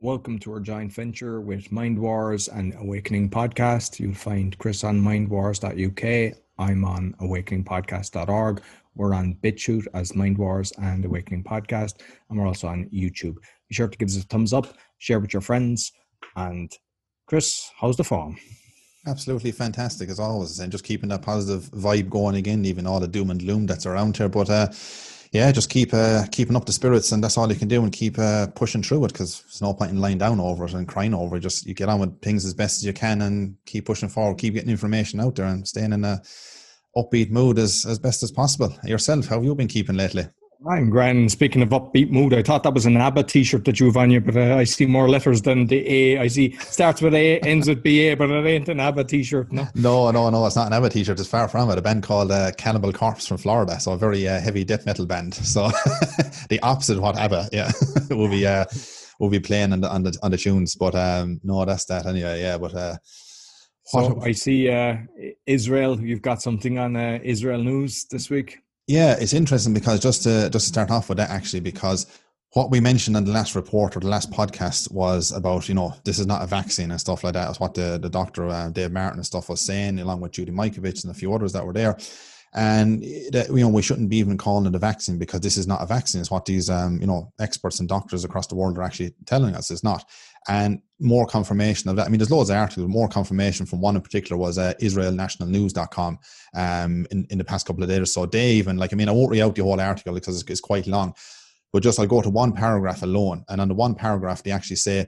Welcome to our joint venture with Mind Wars and Awakening Podcast. You'll find Chris on mindwars.uk. I'm on awakeningpodcast.org. We're on BitChute as Mind Wars and Awakening Podcast, and we're also on YouTube. Be sure to give us a thumbs up, share with your friends, and Chris, how's the form? Absolutely fantastic as always, and just keeping that positive vibe going again, even all the doom and gloom that's around here. But uh, yeah, just keep uh, keeping up the spirits, and that's all you can do, and keep uh, pushing through it because there's no point in lying down over it and crying over it. Just you get on with things as best as you can, and keep pushing forward, keep getting information out there, and staying in a upbeat mood as as best as possible. Yourself, how have you been keeping lately? I'm grand. Speaking of upbeat mood, I thought that was an ABBA T-shirt that you've on you, but uh, I see more letters than the A. I see starts with A, ends with BA, but it ain't an ABBA T-shirt. No, no, no, no. It's not an ABBA T-shirt. It's far from it. A band called uh, Cannibal Corpse from Florida, so a very uh, heavy death metal band. So the opposite of what ABBA, yeah, will be uh, will be playing on the on the on the tunes. But um, no, that's that anyway. Yeah, but. Uh, so I see uh, Israel. You've got something on uh, Israel news this week. Yeah, it's interesting because just to just to start off with that actually, because what we mentioned in the last report or the last podcast was about you know this is not a vaccine and stuff like that. It's what the the doctor uh, Dave Martin and stuff was saying, along with Judy Mikovits and a few others that were there. And that, you know we shouldn't be even calling it a vaccine because this is not a vaccine. It's what these um, you know experts and doctors across the world are actually telling us it's not. And more confirmation of that. I mean, there's loads of articles. More confirmation from one in particular was uh, IsraelNationalNews.com um, in, in the past couple of days or so. Dave, and like, I mean, I won't read out the whole article because it's, it's quite long, but just I'll go to one paragraph alone. And on the one paragraph, they actually say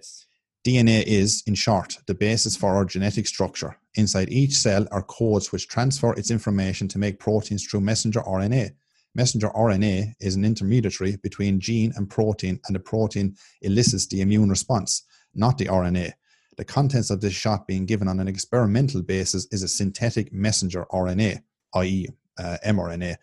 DNA is, in short, the basis for our genetic structure. Inside each cell are codes which transfer its information to make proteins through messenger RNA. Messenger RNA is an intermediary between gene and protein, and the protein elicits the immune response not the RNA. The contents of this shot being given on an experimental basis is a synthetic messenger RNA, i.e., uh, mRNA,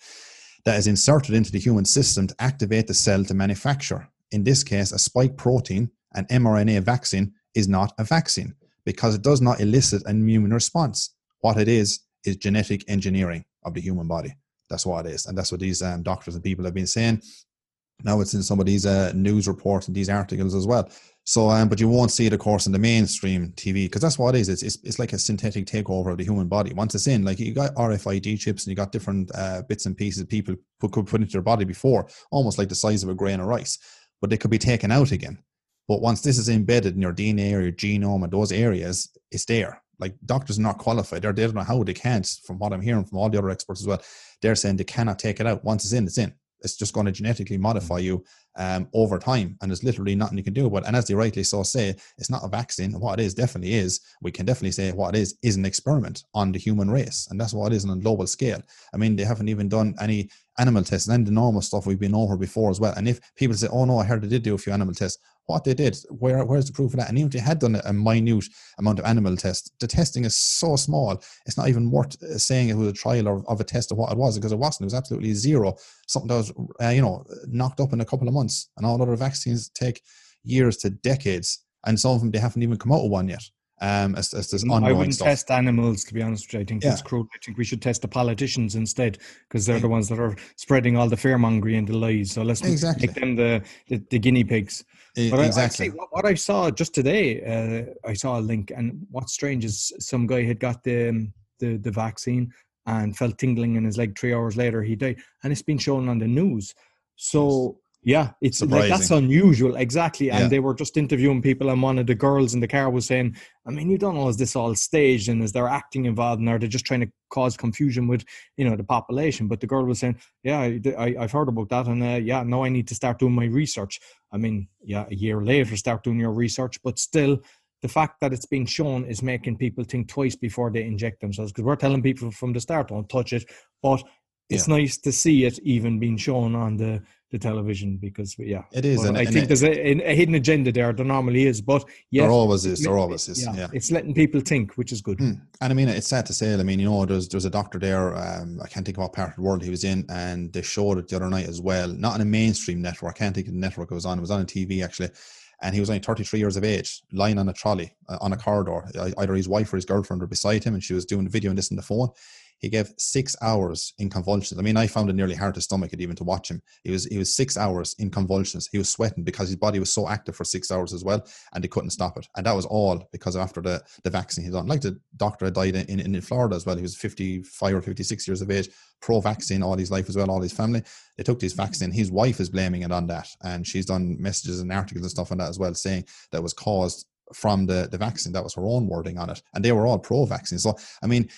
that is inserted into the human system to activate the cell to manufacture. In this case, a spike protein, an mRNA vaccine, is not a vaccine because it does not elicit an immune response. What it is, is genetic engineering of the human body. That's what it is. And that's what these um, doctors and people have been saying. Now it's in some of these uh, news reports and these articles as well. So, um, but you won't see it, of course, in the mainstream TV because that's what it is. It's, it's it's like a synthetic takeover of the human body. Once it's in, like you got RFID chips and you got different uh, bits and pieces people could put into their body before, almost like the size of a grain of rice, but they could be taken out again. But once this is embedded in your DNA or your genome and those areas, it's there. Like doctors are not qualified. They don't know how they can't, from what I'm hearing from all the other experts as well. They're saying they cannot take it out. Once it's in, it's in it's just going to genetically modify you um, over time, and there's literally nothing you can do about it. And as they rightly so say, it's not a vaccine. What it is definitely is, we can definitely say what it is is an experiment on the human race, and that's what it is on a global scale. I mean, they haven't even done any animal tests and the normal stuff we've been over before as well. And if people say, "Oh no, I heard they did do a few animal tests," what they did, where where's the proof of that? And even if they had done a minute amount of animal tests, the testing is so small, it's not even worth uh, saying it was a trial of, of a test of what it was because it wasn't. It was absolutely zero. Something that was, uh, you know, knocked up in a couple of months. And all other vaccines take years to decades, and some of them they haven't even come out with one yet um, as, as this ongoing I wouldn't stuff. test animals, to be honest. I think yeah. that's cruel. I think we should test the politicians instead because they're the ones that are spreading all the fear mongering and the lies. So let's exactly. make them the, the, the guinea pigs. But exactly. I, I what, what, I saw just today, uh, I saw a link, and what's strange is some guy had got the um, the, the vaccine and felt tingling in his leg. Three hours later, he died, and it's been shown on the news. So yeah, it's like that's unusual, exactly. And yeah. they were just interviewing people, and one of the girls in the car was saying, "I mean, you don't know is this all staged, and is there acting involved, and are they just trying to cause confusion with you know the population?" But the girl was saying, "Yeah, I, have heard about that, and uh, yeah, now I need to start doing my research." I mean, yeah, a year later, start doing your research, but still, the fact that it's been shown is making people think twice before they inject themselves because we're telling people from the start don't touch it, but it's yeah. nice to see it even being shown on the the television because yeah. It is and, I and think it, there's a, a, hidden agenda there. There normally is but yeah. There always is there always is yeah, yeah, it's letting people think which is good. Mm. and I mean it's sad to say I mean you know there's there's a doctor there um, I can't think of what part of the world he was in and they showed it the other night as well. Not on a mainstream network I can't think of the network it was on. It was on a TV actually. And he was only 33 years of age, lying on a trolley uh, on a corridor. Either his wife or his girlfriend were beside him, and she was doing the video and this on the phone he gave six hours in convulsions. I mean, I found it nearly hard to stomach it even to watch him. He was he was six hours in convulsions. He was sweating because his body was so active for six hours as well, and he couldn't stop it. And that was all because after the, the vaccine he'd done. Like the doctor had died in, in, in Florida as well. He was 55 or 56 years of age, pro vaccine all his life as well, all his family. They took this vaccine. His wife is blaming it on that. And she's done messages and articles and stuff on that as well, saying that was caused from the, the vaccine. That was her own wording on it. And they were all pro vaccine. So, I mean,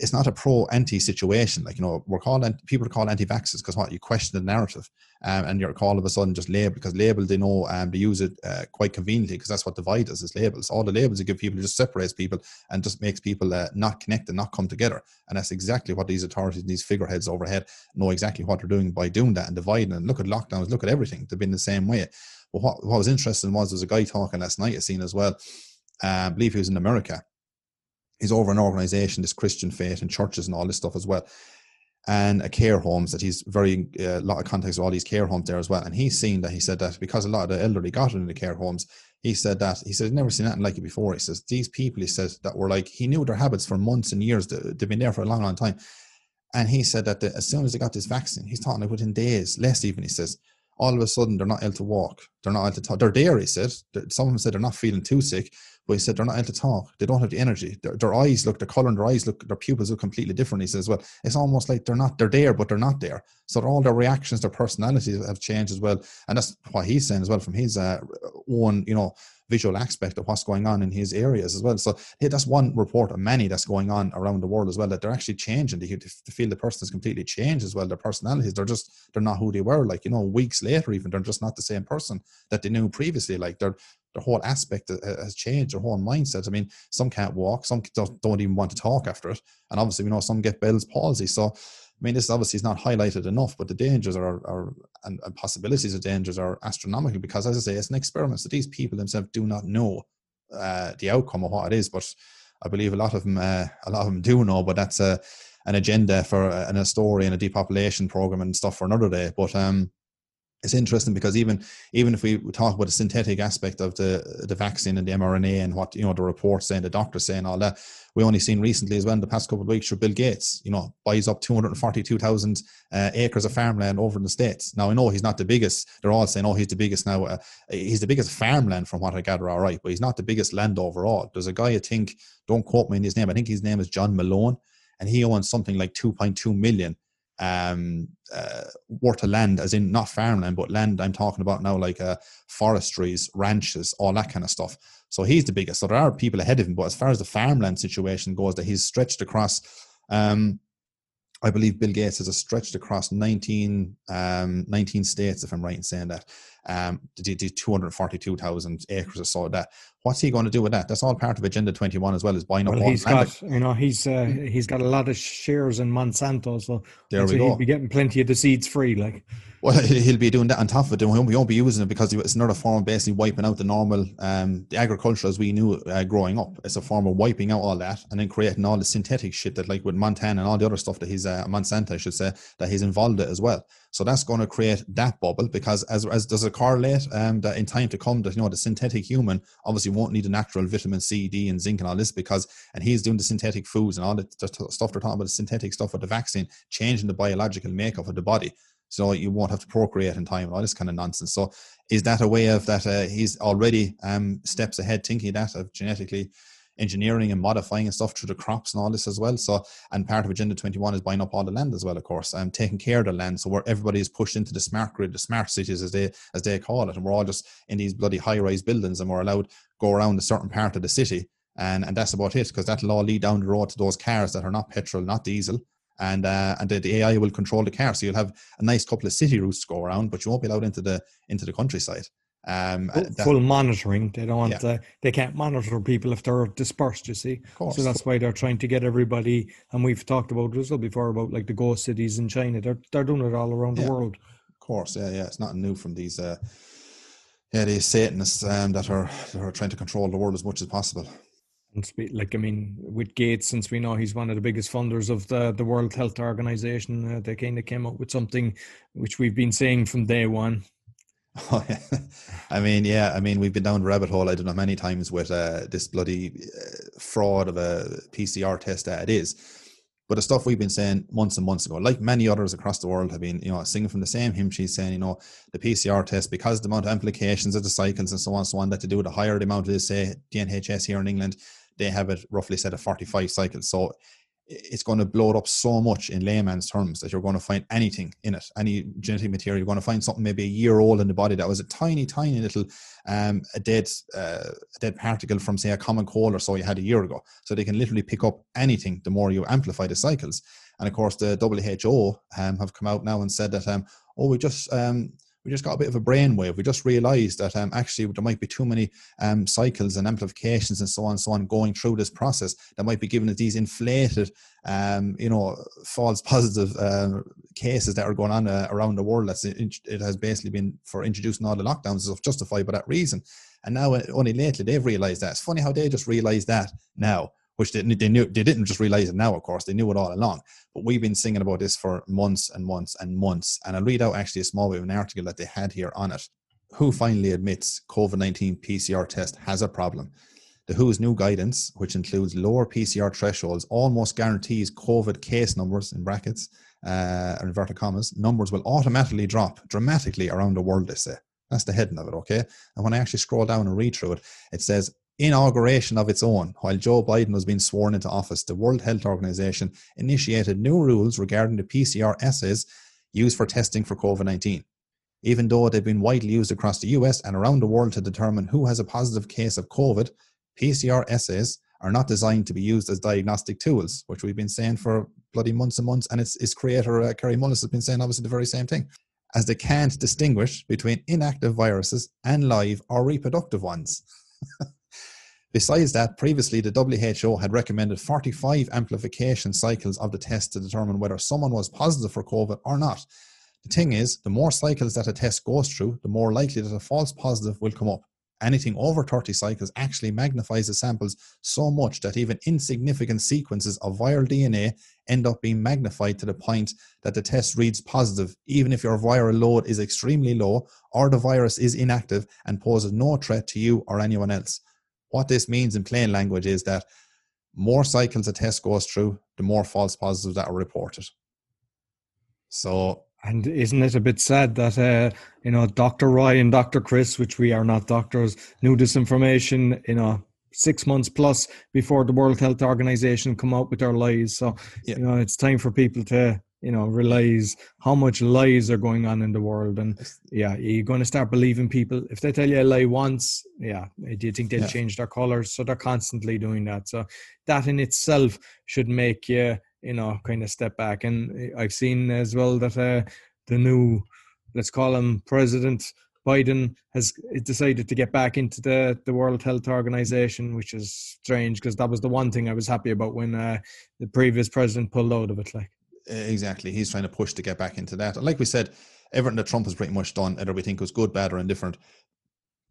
it's not a pro anti situation. Like, you know, we're called, people are called anti vaxxers because what? You question the narrative um, and you're all of a sudden just labeled because labeled, they know um, they use it uh, quite conveniently because that's what divide us is labels. All the labels you give people just separates people and just makes people uh, not connect and not come together. And that's exactly what these authorities, and these figureheads overhead know exactly what they're doing by doing that and dividing. And look at lockdowns, look at everything. They've been the same way. But what, what was interesting was there was a guy talking last night I seen as well. Uh, I believe he was in America he's over an organization, this Christian faith and churches and all this stuff as well, and a care homes that he's very a uh, lot of contacts with all these care homes there as well. And he's seen that he said that because a lot of the elderly got into the care homes, he said that he said never seen anything like it before. He says these people he says that were like he knew their habits for months and years. They've been there for a long, long time. And he said that the, as soon as they got this vaccine, he's talking like within days, less even. He says all of a sudden they're not able to walk. They're not able to talk. They're there, he said. Some of them said they're not feeling too sick, but he said they're not able to talk. They don't have the energy. Their, their eyes look, their color in their eyes look, their pupils look completely different. He says, well, it's almost like they're not, they're there, but they're not there. So all their reactions, their personalities have changed as well. And that's what he's saying as well from his uh, own, you know, visual aspect of what's going on in his areas as well. So hey, that's one report of many that's going on around the world as well, that they're actually changing. They, they feel the person has completely changed as well. Their personalities, they're just, they're not who they were. Like, you know, weeks later, even they're just not the same person that they knew previously. Like they're, the whole aspect has changed, their whole mindset. I mean, some can't walk, some don't even want to talk after it. And obviously, we know some get Bell's palsy. So I mean, this obviously is not highlighted enough, but the dangers are, are and, and, possibilities of dangers are astronomical because, as I say, it's an experiment. So these people themselves do not know uh, the outcome of what it is, but I believe a lot of them, uh, a lot of them do know. But that's a an agenda for a, and a story and a depopulation program and stuff for another day. But um, it's interesting because even even if we talk about the synthetic aspect of the the vaccine and the mRNA and what you know the reports saying, the doctors saying all that, we only seen recently as well in the past couple of weeks. Sure, Bill Gates, you know, buys up two hundred forty two thousand uh, acres of farmland over in the states. Now I know he's not the biggest. They're all saying, oh, he's the biggest now. Uh, he's the biggest farmland from what I gather. All right, but he's not the biggest land overall. There's a guy I think, don't quote me in his name. I think his name is John Malone, and he owns something like two point two million um, uh, worth of land, as in not farmland, but land I'm talking about now, like uh, forestries, ranches, all that kind of stuff. So he's the biggest. So there are people ahead of him, but as far as the farmland situation goes, that he's stretched across. Um, I believe Bill Gates has stretched across 19, um, 19 states, if I'm right in saying that. Um, the 242,000 acres or so. That what's he going to do with that? That's all part of Agenda 21 as well as buying well, up. He's got, you know, he's uh, he's got a lot of shares in Monsanto, so there we go. He'll be getting plenty of the seeds free, like. Well, he'll be doing that on top of it. We won't be using it because it's another form of basically wiping out the normal, um, the agriculture as we knew uh, growing up. It's a form of wiping out all that and then creating all the synthetic shit that, like with Montana and all the other stuff that he's uh, Monsanto, I should say, that he's involved in as well. So that's going to create that bubble because as as does it correlate um, that in time to come that you know the synthetic human obviously won't need the natural vitamin C, D, and zinc and all this because and he's doing the synthetic foods and all the, the stuff they're talking about the synthetic stuff with the vaccine, changing the biological makeup of the body so you won't have to procreate in time and all this kind of nonsense. So is that a way of that uh, he's already um, steps ahead thinking that of genetically engineering and modifying and stuff through the crops and all this as well. So, and part of Agenda 21 is buying up all the land as well, of course, and taking care of the land. So where everybody is pushed into the smart grid, the smart cities as they as they call it, and we're all just in these bloody high-rise buildings, and we're allowed go around a certain part of the city, and and that's about it, because that'll all lead down the road to those cars that are not petrol, not diesel. And uh, and the, the AI will control the car, so you'll have a nice couple of city routes to go around, but you won't be allowed into the into the countryside. Um, full, that, full monitoring. They don't want. Yeah. To, they can't monitor people if they're dispersed. You see, so that's why they're trying to get everybody. And we've talked about this before about like the ghost cities in China. They're they're doing it all around yeah. the world. Of course, yeah, yeah. It's not new from these. Uh, yeah, these Satanists um, that are that are trying to control the world as much as possible. And speak, like I mean, with Gates, since we know he's one of the biggest funders of the the World Health Organization, uh, they kind of came up with something which we've been saying from day one. I mean, yeah. I mean, we've been down the rabbit hole. I don't know many times with uh, this bloody uh, fraud of a PCR test that it is. But the stuff we've been saying months and months ago, like many others across the world have been, you know, singing from the same hymn sheet saying, you know, the PCR test, because the amount of implications of the cycles and so on and so on, that to do with the higher the amount of, say, the NHS here in England, they have it roughly set at 45 cycles. So it's going to blow it up so much in layman's terms that you're going to find anything in it, any genetic material. You're going to find something maybe a year old in the body that was a tiny, tiny little um, a dead uh, a dead particle from say a common cold or so you had a year ago. So they can literally pick up anything the more you amplify the cycles. And of course, the WHO um, have come out now and said that um, oh, we just um, we just got a bit of a brainwave. We just realized that um, actually there might be too many um, cycles and amplifications and so on and so on going through this process that might be giving us these inflated, um, you know, false positive uh, cases that are going on uh, around the world. That's it has basically been for introducing all the lockdowns is justified by that reason. And now uh, only lately they've realized that. It's funny how they just realized that now which they, they knew they didn't just realize it now, of course, they knew it all along. But we've been singing about this for months and months and months. And I'll read out actually a small bit of an article that they had here on it. WHO finally admits COVID 19 PCR test has a problem. The WHO's new guidance, which includes lower PCR thresholds, almost guarantees COVID case numbers in brackets, uh, inverted commas, numbers will automatically drop dramatically around the world, they say. That's the heading of it, okay? And when I actually scroll down and read through it, it says inauguration of its own. While Joe Biden was being sworn into office, the World Health Organization initiated new rules regarding the PCR assays used for testing for COVID 19. Even though they've been widely used across the US and around the world to determine who has a positive case of COVID, PCR assays are not designed to be used as diagnostic tools, which we've been saying for bloody months and months. And its, its creator, uh, Kary Mullis, has been saying obviously the very same thing, as they can't distinguish between inactive viruses and live or reproductive ones. Besides that, previously the WHO had recommended 45 amplification cycles of the test to determine whether someone was positive for COVID or not. The thing is, the more cycles that a test goes through, the more likely that a false positive will come up. Anything over 30 cycles actually magnifies the samples so much that even insignificant sequences of viral DNA end up being magnified to the point that the test reads positive, even if your viral load is extremely low or the virus is inactive and poses no threat to you or anyone else. What this means in plain language is that more cycles a test goes through, the more false positives that are reported. So and isn't it a bit sad that uh, you know Dr. Roy and Dr. Chris, which we are not doctors, knew this information, you know, six months plus before the World Health Organization come out with their lies. So yeah. you know, it's time for people to you know realize how much lies are going on in the world. And yeah you're going to start believing people. If they tell you a lie once yeah do you think they'll yeah. change their colors? So they're constantly doing that. So that in itself should make you you know kind of step back. And i've seen as well that uh, the new let's call him president Biden has decided to get back into the, the World Health Organization, which is strange because that was the one thing I was happy about when uh, the previous president pulled out of it. Like, Exactly. He's trying to push to get back into that. And like we said, everything that Trump has pretty much done, whether we think was good, bad, or indifferent.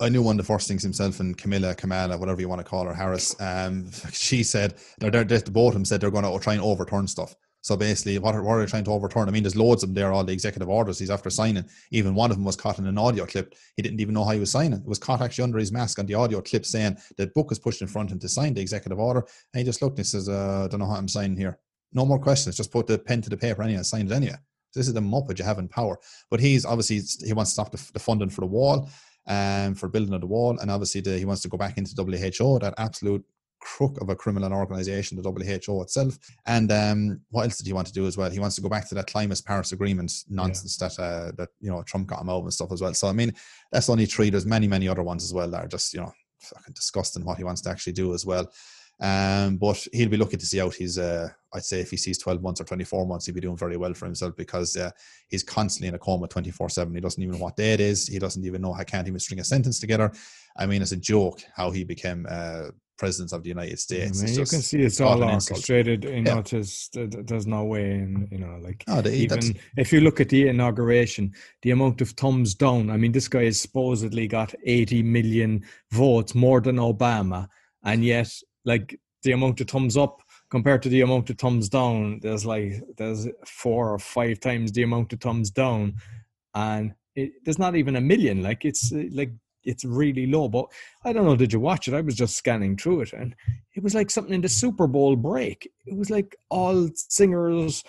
I knew one of the first things himself and Camilla, Kamala, whatever you want to call her, Harris. Um, she said, they're, they're, the both of them said they're going to try and overturn stuff. So basically, what are, what are they trying to overturn? I mean, there's loads of them there, all the executive orders he's after signing. Even one of them was caught in an audio clip. He didn't even know how he was signing. It was caught actually under his mask on the audio clip saying that book was pushed in front of him to sign the executive order. And he just looked and he says, uh, I don't know how I'm signing here. No more questions. Just put the pen to the paper anyway and sign it anyway. This is the muppet you have in power. But he's obviously he wants to stop the, the funding for the wall and um, for building of the wall, and obviously the, he wants to go back into WHO, that absolute crook of a criminal organization, the WHO itself. And um, what else did he want to do as well? He wants to go back to that climate Paris Agreement nonsense yeah. that uh, that you know Trump got him out and stuff as well. So I mean, that's only three. There's many many other ones as well that are just you know fucking disgusting what he wants to actually do as well. Um, but he'll be looking to see out his. Uh, I'd say if he sees 12 months or 24 months, he'll be doing very well for himself because uh, he's constantly in a coma 24 7. He doesn't even know what day it is. He doesn't even know, I can't even string a sentence together. I mean, it's a joke how he became uh, president of the United States. I mean, you can see it's all orchestrated. You know, yeah. just there's no way, and you know, like the, even if you look at the inauguration, the amount of thumbs down. I mean, this guy has supposedly got 80 million votes more than Obama, and yet like the amount of thumbs up compared to the amount of thumbs down there's like there's four or five times the amount of thumbs down and it, there's not even a million like it's uh, like it's really low. But I don't know, did you watch it? I was just scanning through it, and it was like something in the Super Bowl break. It was like all singers,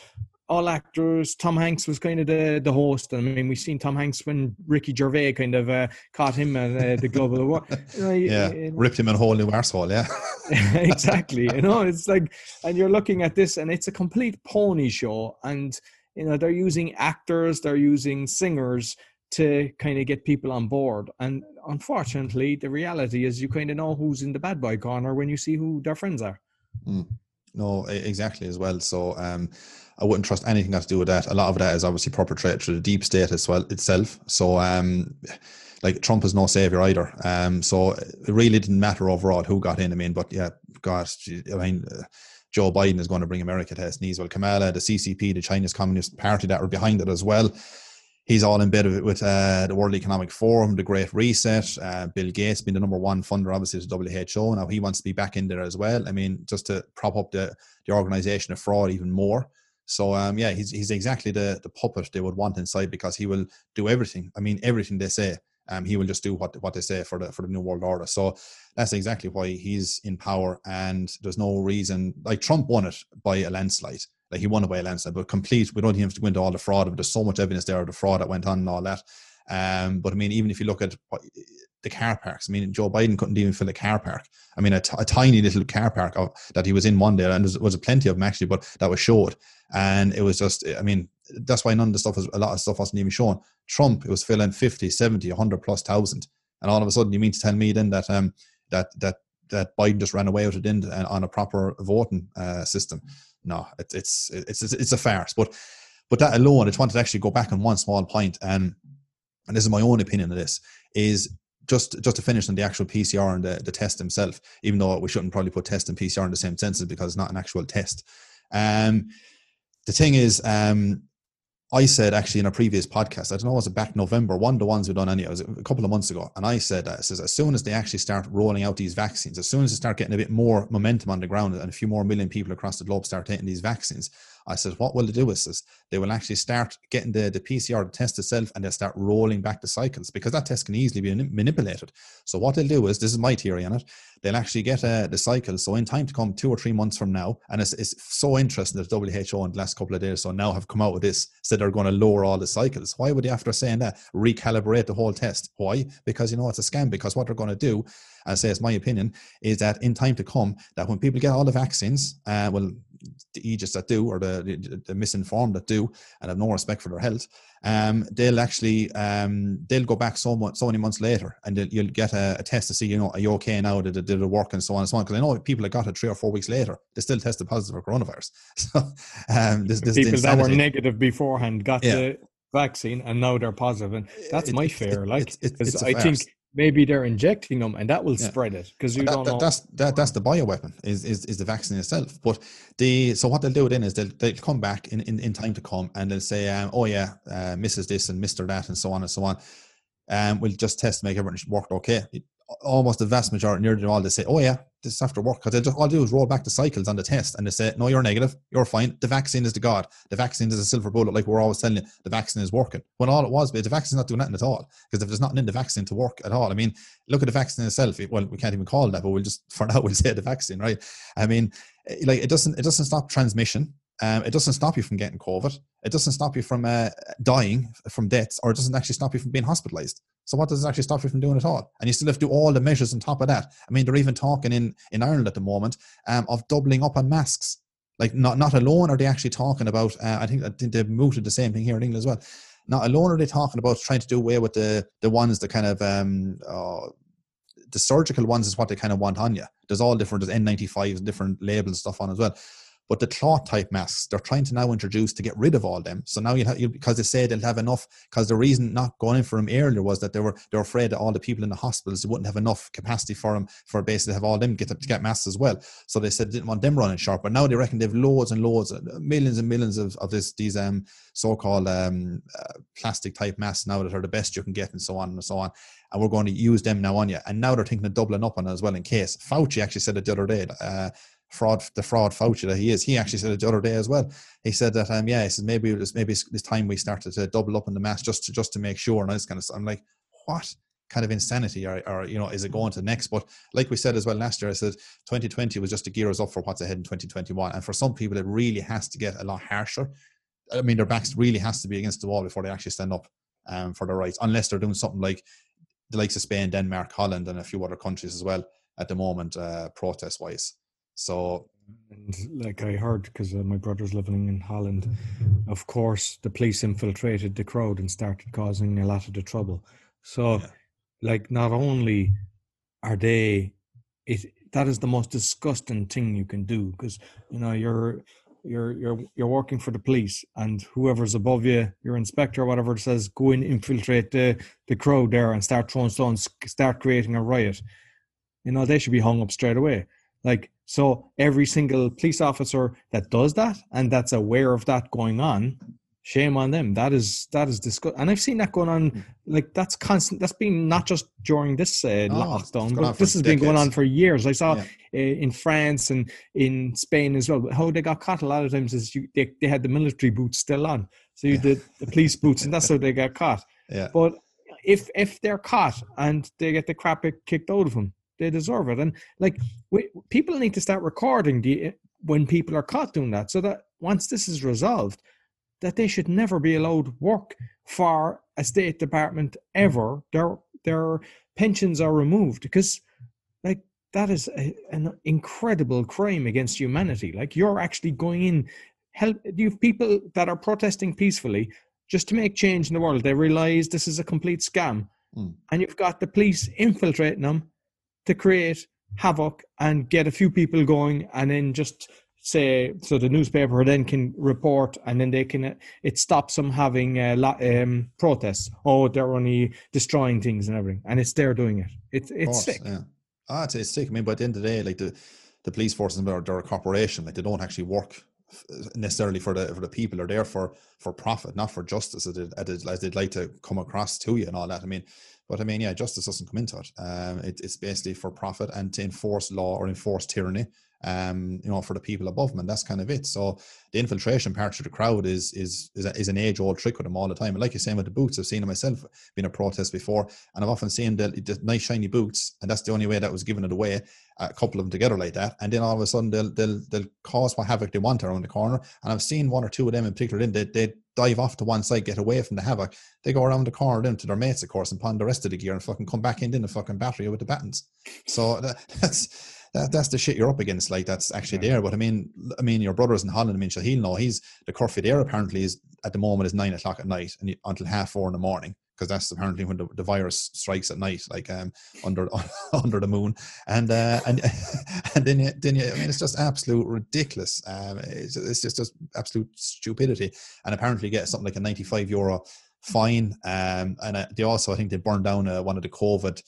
all actors. Tom Hanks was kind of the, the host. I mean, we've seen Tom Hanks when Ricky Gervais kind of uh, caught him at uh, the Global Award. yeah, ripped him in a whole new arsehole, yeah. exactly. You know, it's like, and you're looking at this, and it's a complete pony show. And, you know, they're using actors, they're using singers to kind of get people on board. And unfortunately, the reality is you kind of know who's in the bad boy corner when you see who their friends are. Mm. No, exactly as well. So um, I wouldn't trust anything got to do with that. A lot of that is obviously perpetrated through the deep state as well itself. So um, like Trump is no savior either. Um, so it really didn't matter overall who got in. I mean, but yeah, gosh, I mean. Uh, Joe Biden is going to bring America to his knees. Well, Kamala, the CCP, the Chinese Communist Party that are behind it as well he's all in bed with uh, the World Economic Forum, the Great Reset. Uh, Bill Gates being the number one funder, obviously, to WHO. Now he wants to be back in there as well. I mean, just to prop up the, the organization of fraud even more. So um, yeah, he's he's exactly the the puppet they would want inside because he will do everything. I mean, everything they say. Um, he will just do what what they say for the for the new world order. So that's exactly why he's in power, and there's no reason like Trump won it by a landslide. Like he won away Leinster, but complete. We don't even have to go into all the fraud it. There's so much evidence there of the fraud that went on and all that. Um, but I mean, even if you look at the car parks, I mean, Joe Biden couldn't even fill a car park. I mean, a, t- a tiny little car park of, that he was in one day, and there was, plenty of them actually, but that was short. And it was just, I mean, that's why none of the stuff was, a lot of stuff wasn't even shown. Trump, it was filling 50, 70, 100 plus thousand. And all of a sudden, you mean to tell me then that, um, that, that, that Biden just ran away with it in, on a proper voting uh, system no, it, it's it's it's a farce. But but that alone, I just wanted to actually go back on one small point, and and this is my own opinion of this is just just to finish on the actual PCR and the, the test himself, even though we shouldn't probably put test and PCR in the same senses because it's not an actual test. Um, the thing is, um, I said actually in a previous podcast, I don't know, was it back November, one of the ones we done anyway, it was a couple of months ago. And I said, uh, says, as soon as they actually start rolling out these vaccines, as soon as they start getting a bit more momentum on the ground and a few more million people across the globe start taking these vaccines, I said, what will they do is this? They will actually start getting the, the PCR test itself and they'll start rolling back the cycles because that test can easily be manipulated. So what they'll do is, this is my theory on it, they'll actually get uh, the cycle. So in time to come, two or three months from now, and it's, it's so interesting that WHO in the last couple of days so now have come out with this, said they're going to lower all the cycles. Why would they, after saying that, recalibrate the whole test? Why? Because you know it's a scam. Because what they're going to do, I say it's my opinion, is that in time to come, that when people get all the vaccines, uh, well, the aegis that do or the, the, misinformed that do and have no respect for their health um, they'll actually um, they'll go back so much so many months later and you'll get a, a, test to see you know are you okay now? Did it, did it work? And so on and so on. Because I know people that got it three or four weeks later they still tested positive for coronavirus. So um, this, this people that were negative beforehand got yeah. the vaccine and now they're positive and that's it, my fear it, like because I think maybe they're injecting them and that will yeah. spread it because you that, don't that, know. That's that, that's the bioweapon is, is is the vaccine itself. But the so what they'll do then is they'll they'll come back in, in, in time to come and they'll say, um, oh yeah, uh, Mrs. this and Mister that and so on and so on. Um, we'll just test to make everything work okay almost the vast majority, nearly all, they say, "Oh yeah, this is after work." Because all I do is roll back the cycles on the test, and they say, "No, you're negative. You're fine. The vaccine is the god. The vaccine is a silver bullet. Like we're always telling you, the vaccine is working." When all it was, but the vaccine's not doing nothing at all. Because if there's nothing in the vaccine to work at all, I mean, look at the vaccine itself. Well, we can't even call it that, but we'll just for now we'll say the vaccine, right? I mean, eh, like it doesn't it doesn't stop transmission. Um, it doesn't stop you from getting COVID. It doesn't stop you from uh, dying from deaths, or it doesn't actually stop you from being hospitalized. So what does it actually stop you from doing at all? And you still have to do all the measures on top of that. I mean, they're even talking in, in Ireland at the moment um, of doubling up on masks. Like not not alone are they actually talking about. Uh, I think I think they've mooted the same thing here in England as well. Not alone are they talking about trying to do away with the the ones that kind of um, uh, the surgical ones is what they kind of want on you. There's all different. There's N95s, different labels stuff on as well. But the cloth type masks, they're trying to now introduce to get rid of all them. So now you have because they say they'll have enough. Because the reason not going in for them earlier was that they were they were afraid that all the people in the hospitals wouldn't have enough capacity for them for basically have all them get to get masks as well. So they said they didn't want them running short. But now they reckon they've loads and loads, uh, millions and millions of, of this these um so-called um uh, plastic type masks now that are the best you can get and so on and so on and we're going to use them now on you. And now they're thinking of doubling up on it as well in case. Fauci actually said it the other day. Uh, fraud, the fraud Fauci that he is. He actually said it the other day as well. He said that, um, yeah, he said maybe it was maybe this time we started to double up on the mass just to just to make sure and all this kind of. I'm like, what? kind of insanity or, or you know is it going to next but like we said as well last year i said 2020 was just to gear us up for what's ahead in 2021 and for some people it really has to get a lot harsher i mean their backs really has to be against the wall before they actually stand up um, for their rights unless they're doing something like the likes of spain denmark holland and a few other countries as well at the moment uh, protest wise so and like I heard, because uh, my brother's living in Holland, of course, the police infiltrated the crowd and started causing a lot of the trouble. So, yeah. like, not only are they, it that is the most disgusting thing you can do because you know you're you're you're you're working for the police and whoever's above you your inspector or whatever says go and infiltrate the the crowd there and start throwing stones start creating a riot you know they should be hung up straight away like so every single police officer that does that and that's aware of that going on, shame on them. That is that is disgusting. And I've seen that going on. Hmm. Like that's constant. That's been not just during this uh, oh, lockdown, but this has decades. been going on for years. I saw yeah. uh, in France and in Spain as well. How they got caught a lot of times is you, they they had the military boots still on, so you yeah. did the police boots, and that's how they got caught. Yeah. But if if they're caught and they get the crap kicked out of them, they deserve it. And like we, people need to start recording the when people are caught doing that, so that once this is resolved, that they should never be allowed work for a state department ever. Their their pensions are removed because like that is a, an incredible crime against humanity. Like you're actually going in help you have people that are protesting peacefully just to make change in the world. They realize this is a complete scam. Mm. And you've got the police infiltrating them to create havoc and get a few people going and then just say so the newspaper then can report and then they can it stops them having uh, um, protests. Oh they're only destroying things and everything. And it's they're doing it. It's it's course, sick. yeah. Ah it's, it's sick. I mean but at the end of the day like the the police forces are they're a corporation like they don't actually work necessarily for the for the people. Are there for for profit not for justice as, it, as they'd like to come across to you and all that. I mean but I mean, yeah, justice doesn't come into it. Um, it it's basically for profit and to enforce law or enforce tyranny um, you know, for the people above them, and that's kind of it. So the infiltration part of the crowd is is is, a, is an age old trick with them all the time. And like you're saying with the boots, I've seen it myself, been a protest before, and I've often seen the, the, nice shiny boots, and that's the only way that was giving it away. A couple of them together like that, and then all of a sudden they'll they'll they'll cause what havoc they want around the corner. And I've seen one or two of them in particular. Then they they dive off to one side, get away from the havoc. They go around the corner then to their mates, of course, and pawn the rest of the gear and fucking come back in then the fucking battery with the battens. So that, that's that, that's the shit you're up against. Like that's actually yeah. there. But I mean, I mean, your brothers in Holland. I mean, he'll know. He's the curfew there. Apparently, is at the moment is nine o'clock at night and until half four in the morning because that's apparently when the, the virus strikes at night, like um, under under the moon, and uh, and and then you, then you, I mean, it's just absolute ridiculous. Um, it's, it's just just absolute stupidity, and apparently get something like a ninety five euro fine. Um, and uh, they also, I think, they burned down uh, one of the COVID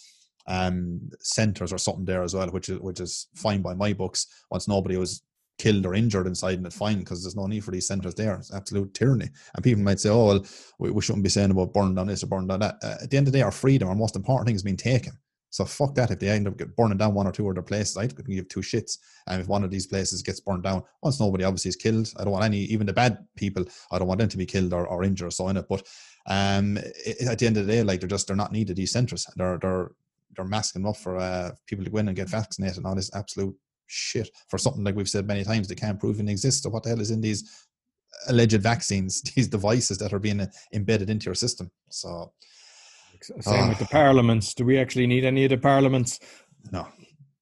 um, centers or something there as well, which is which is fine by my books. Once nobody was killed or injured inside, and it's fine because there's no need for these centers there. It's absolute tyranny. And people might say, "Oh, well, we, we shouldn't be saying about burning down this or burning down that." Uh, at the end of the day, our freedom, our most important thing, is being taken. So fuck that. If they end up burning down one or two other places, I can give two shits. And if one of these places gets burned down, once nobody obviously is killed, I don't want any, even the bad people, I don't want them to be killed or, or injured or so in it. But um, it, at the end of the day, like they're just they're not needed. These centres, they're they're they're masking up for uh, people to go in and get vaccinated and all this absolute shit for something like we've said many times they can't prove it exists. So what the hell is in these alleged vaccines, these devices that are being uh, embedded into your system? So same with the parliaments. Do we actually need any of the parliaments? No.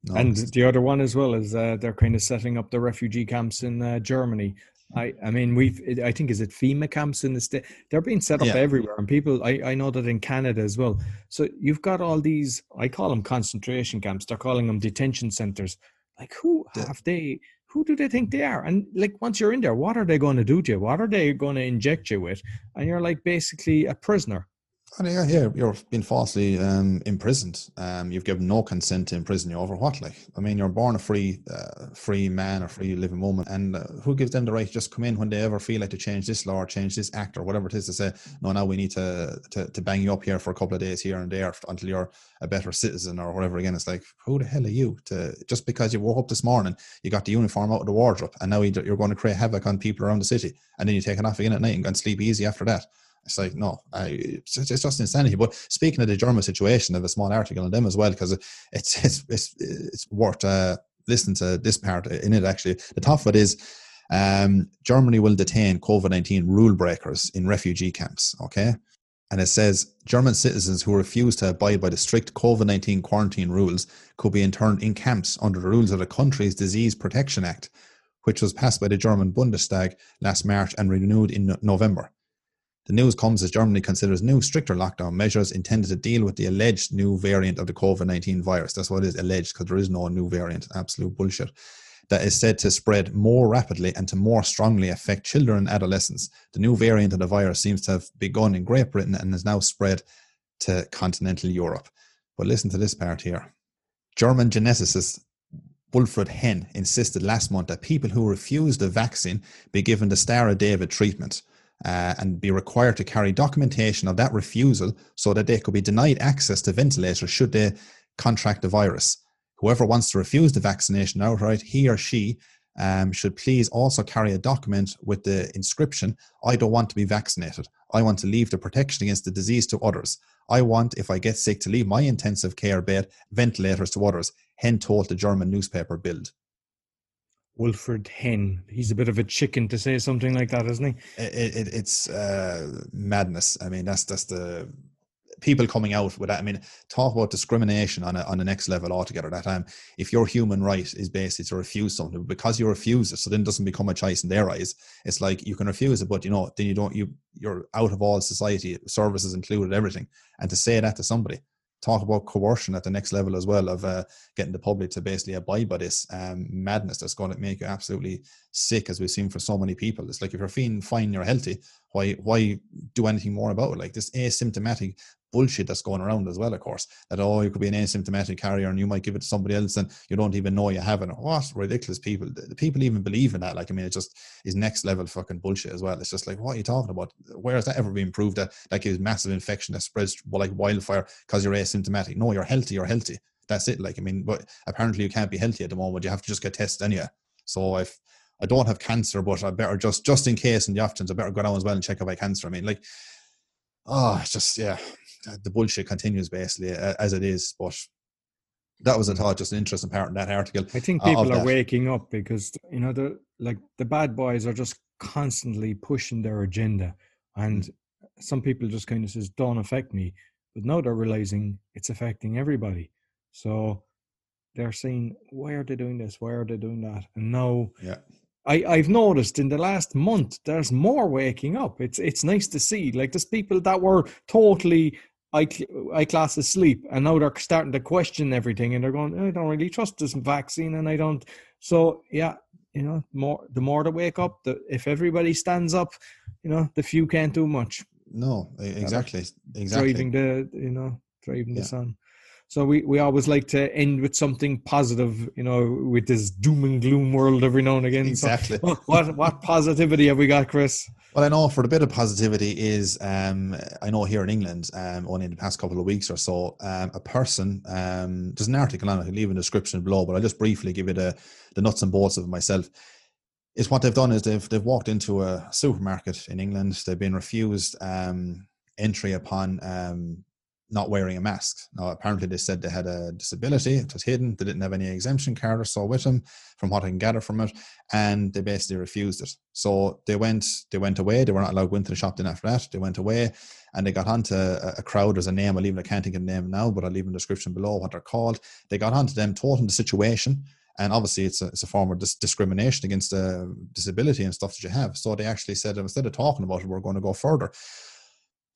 no and the other one as well is uh, they're kind of setting up the refugee camps in uh, Germany I, I mean, we've, I think, is it FEMA camps in the state? They're being set up yeah. everywhere. And people, I, I know that in Canada as well. So you've got all these, I call them concentration camps. They're calling them detention centers. Like, who have they, who do they think they are? And like, once you're in there, what are they going to do to you? What are they going to inject you with? And you're like basically a prisoner. And yeah, yeah, you're being falsely um, imprisoned. Um, you've given no consent to imprison you over what? Like, I mean, you're born a free, uh, free man or free living woman, and uh, who gives them the right to just come in when they ever feel like to change this law or change this act or whatever it is to say, no, now we need to, to to bang you up here for a couple of days here and there until you're a better citizen or whatever. Again, it's like, who the hell are you to just because you woke up this morning, you got the uniform out of the wardrobe, and now you're going to create havoc on people around the city, and then you take it off again at night and go and sleep easy after that It's like no, I, it's, it's just insanity. But speaking of the German situation, I have a small article on them as well because it's it's it's it's worth uh, listening to this part in it. Actually, the top of it is um, Germany will detain COVID nineteen rule breakers in refugee camps. Okay, and it says German citizens who refuse to abide by the strict COVID 19 quarantine rules could be interned in camps under the rules of the country's Disease Protection Act, which was passed by the German Bundestag last March and renewed in November. The news comes as Germany considers new, stricter lockdown measures intended to deal with the alleged new variant of the COVID 19 virus. That's what is alleged because there is no new variant. Absolute bullshit. That is said to spread more rapidly and to more strongly affect children and adolescents. The new variant of the virus seems to have begun in Great Britain and has now spread to continental Europe. But listen to this part here. German geneticist Wilfried Henn insisted last month that people who refuse the vaccine be given the Star of David treatment uh, and be required to carry documentation of that refusal so that they could be denied access to ventilators should they contract the virus. Whoever wants to refuse the vaccination outright, he or she um, should please also carry a document with the inscription I don't want to be vaccinated. I want to leave the protection against the disease to others. I want, if I get sick, to leave my intensive care bed ventilators to others. Henn told the German newspaper Bild. Wilfried Henn. He's a bit of a chicken to say something like that, isn't he? It, it, it's uh, madness. I mean, that's that's the people coming out with that. I mean, talk about discrimination on a, on the next level altogether. That time, if your human right is basically to refuse something because you refuse it, so then it doesn't become a choice in their eyes. It's like you can refuse it, but you know, then you don't. You you're out of all society services included, everything. And to say that to somebody, talk about coercion at the next level as well of uh, getting the public to basically abide by this um, madness that's going to make you absolutely sick, as we've seen for so many people. It's like if you're feeling fine, you're healthy. Why why do anything more about it? Like this asymptomatic bullshit that's going around as well, of course. That oh, you could be an asymptomatic carrier and you might give it to somebody else and you don't even know you have it. What ridiculous people! The people even believe in that. Like I mean, it just is next level fucking bullshit as well. It's just like what are you talking about? Where has that ever been proved that that gives massive infection that spreads like wildfire because you're asymptomatic? No, you're healthy. You're healthy. That's it. Like I mean, but apparently you can't be healthy at the moment. You have to just get tested anyway. So if I don't have cancer, but I better just just in case in the options, I better go down as well and check if I cancer. I mean, like, oh, it's just yeah, the bullshit continues basically uh, as it is. But that was a thought, mm. just an interesting part in that article. I think uh, people are waking up because you know the like the bad boys are just constantly pushing their agenda, and mm. some people just kind of says don't affect me, but now they're realizing it's affecting everybody. So they're saying, why are they doing this? Why are they doing that? And now, yeah. I, I've noticed in the last month there's more waking up. It's it's nice to see. Like there's people that were totally I, I class asleep and now they're starting to question everything and they're going I don't really trust this vaccine and I don't so yeah you know more the more to wake up the if everybody stands up you know the few can't do much no exactly exactly driving the you know driving the sun so we, we always like to end with something positive, you know, with this doom and gloom world every now and again. Exactly. So what what positivity have we got, Chris? Well, I know for the bit of positivity is, um, I know here in England, um, only in the past couple of weeks or so, um, a person, um, there's an article on it, I'll leave the description below, but I'll just briefly give you the, the nuts and bolts of it myself. Is what they've done is they've they've walked into a supermarket in England. They've been refused um, entry upon um, not wearing a mask. Now, apparently, they said they had a disability. It was hidden. They didn't have any exemption card or so with them, from what I can gather from it, and they basically refused it. So they went. They went away. They were not allowed to go into the shop. Then after that, they went away, and they got onto a, crowd. There's a name. I'll leave. I can't think of the name now, but I'll leave in the description below what they're called. They got onto them, told them the situation, and obviously it's a, it's a form of dis- discrimination against a uh, disability and stuff that you have. So they actually said instead of talking about it, we're going to go further.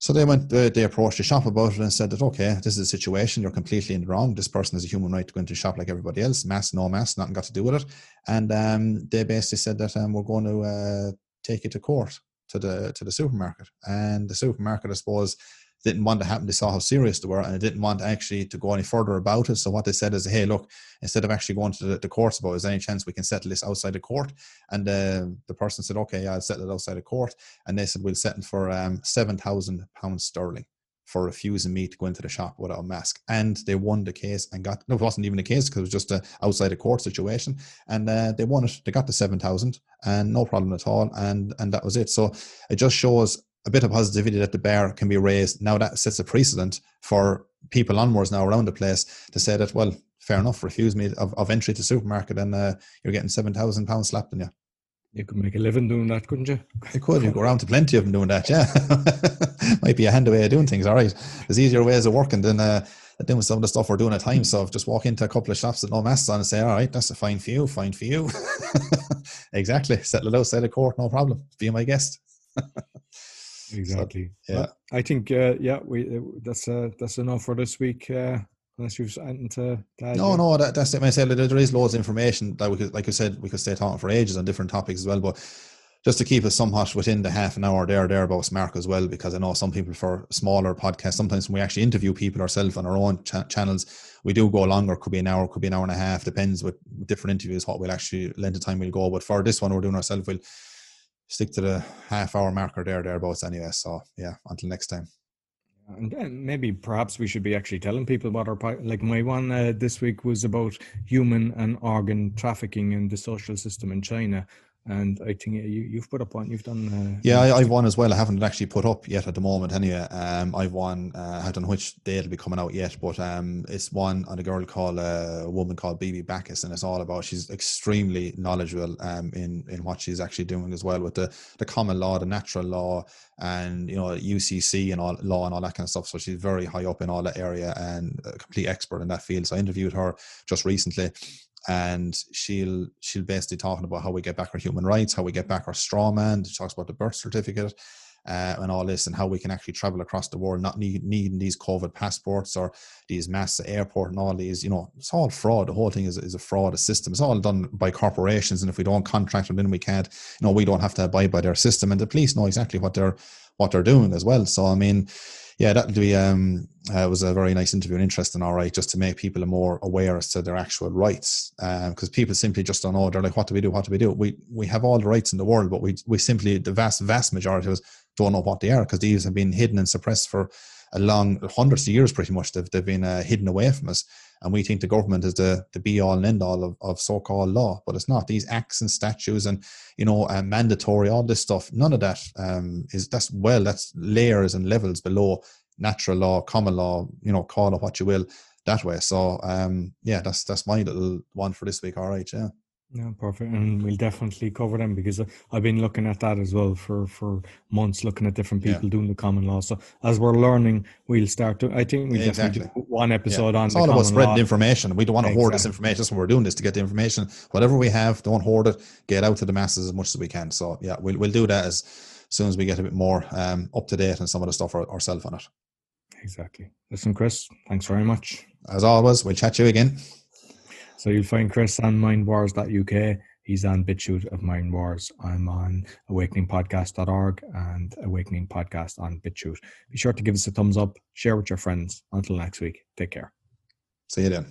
So they went, they approached the shop about it and said that, okay, this is a situation, you're completely in the wrong. This person has a human right to go into a shop like everybody else, Mass, no mass, nothing got to do with it. And um, they basically said that um, we're going to uh, take it to court to the to the supermarket. And the supermarket, I suppose, didn't want to happen. They saw how serious they were and they didn't want actually to go any further about it. So what they said is, hey, look, instead of actually going to the, the courts about, is there any chance we can settle this outside the court? And uh, the person said, okay, yeah, I'll settle it outside the court. And they said, we'll settle for um, £7,000 sterling for refusing me to go into the shop without a mask. And they won the case and got, no, it wasn't even a case because it was just a outside a court situation. And uh, they won it. They got the 7,000 and no problem at all. And, and that was it. So it just shows a bit of positivity that the bar can be raised. Now that sets a precedent for people onwards now around the place to say that, well, fair enough, refuse me of, of entry to supermarket and uh, you're getting £7,000 slapped on you. You could make a living doing that, couldn't you? You could. You go around to plenty of them doing that, yeah. Might be a handy way of doing things, all right. There's easier ways of working than uh, doing some of the stuff we're doing at times. So just walk into a couple of shops with no masks on and say, all right, that's a fine for you, fine for you. exactly. Settle it outside of court, no problem. Be my guest. exactly. So, yeah. I think, uh, yeah, we uh, that's uh, that's enough for this week. Uh, unless you've anything to, add, no no that, that's it myself there is loads of information that we could like I said we could stay talking for ages on different topics as well but just to keep us somewhat within the half an hour there there thereabouts mark as well because I know some people for smaller podcasts sometimes when we actually interview people ourselves on our own ch- channels we do go longer could be an hour could be an hour and a half depends with different interviews what we'll actually length of time we'll go but for this one we're doing ourselves we'll stick to the half hour marker there thereabouts anyway so yeah until next time. And maybe perhaps we should be actually telling people about our like my one uh, this week was about human and organ trafficking in the social system in China and I think you, have put up one. You've done. Uh, yeah, I, have won as well. I haven't actually put up yet at the moment. Anyway, um, I've won. Uh, I don't know which day it'll be coming out yet, but um, it's one on a girl called uh, a woman called Bibi Backus, and it's all about. She's extremely knowledgeable um, in in what she's actually doing as well with the the common law, the natural law, and you know UCC and all law and all that kind of stuff. So she's very high up in all that area and a complete expert in that field. So I interviewed her just recently and she'll she'll basically talking about how we get back our human rights, how we get back our straw man. She talks about the birth certificate uh, and all this, and how we can actually travel across the world, not need, needing these COVID passports or these mass airport and all these. You know, it's all fraud. The whole thing is, is a fraud, a system. It's all done by corporations, and if we don't contract them, then we can't. You know, we don't have to abide by their system, and the police know exactly what they're what they're doing as well. So I mean yeah, that'll be um, uh, was a very nice interview and interesting. All right, just to make people more aware as to their actual rights, because um, people simply just don't know. They're like, "What do we do? What do we do?" We we have all the rights in the world, but we we simply the vast vast majority of us don't know what they are because these have been hidden and suppressed for a long hundreds of years, pretty much. They've they've been uh, hidden away from us, and we think the government is the the be all and end all of, of so called law, but it's not. These acts and statutes and you know uh, mandatory all this stuff, none of that um, is that's well that's layers and levels below natural law, common law, you know, call it what you will that way. So um yeah, that's that's my little one for this week. All right, yeah. Yeah, perfect. And we'll definitely cover them because I've been looking at that as well for, for months, looking at different people yeah. doing the common law. So as we're learning, we'll start to, I think we exactly. definitely do one episode yeah. on It's all about spreading law. information. We don't want to exactly. hoard this information. That's why we're doing this to get the information. Whatever we have, don't hoard it. Get out to the masses as much as we can. So yeah, we'll, we'll do that as soon as we get a bit more um, up to date on some of the stuff ourselves on it. Exactly. Listen, Chris, thanks very much. As always, we'll chat to you again. So you'll find Chris on mindwars.uk. He's on BitChute of Mind Wars. I'm on awakeningpodcast.org and Awakening Podcast on BitChute. Be sure to give us a thumbs up, share with your friends. Until next week, take care. See you then.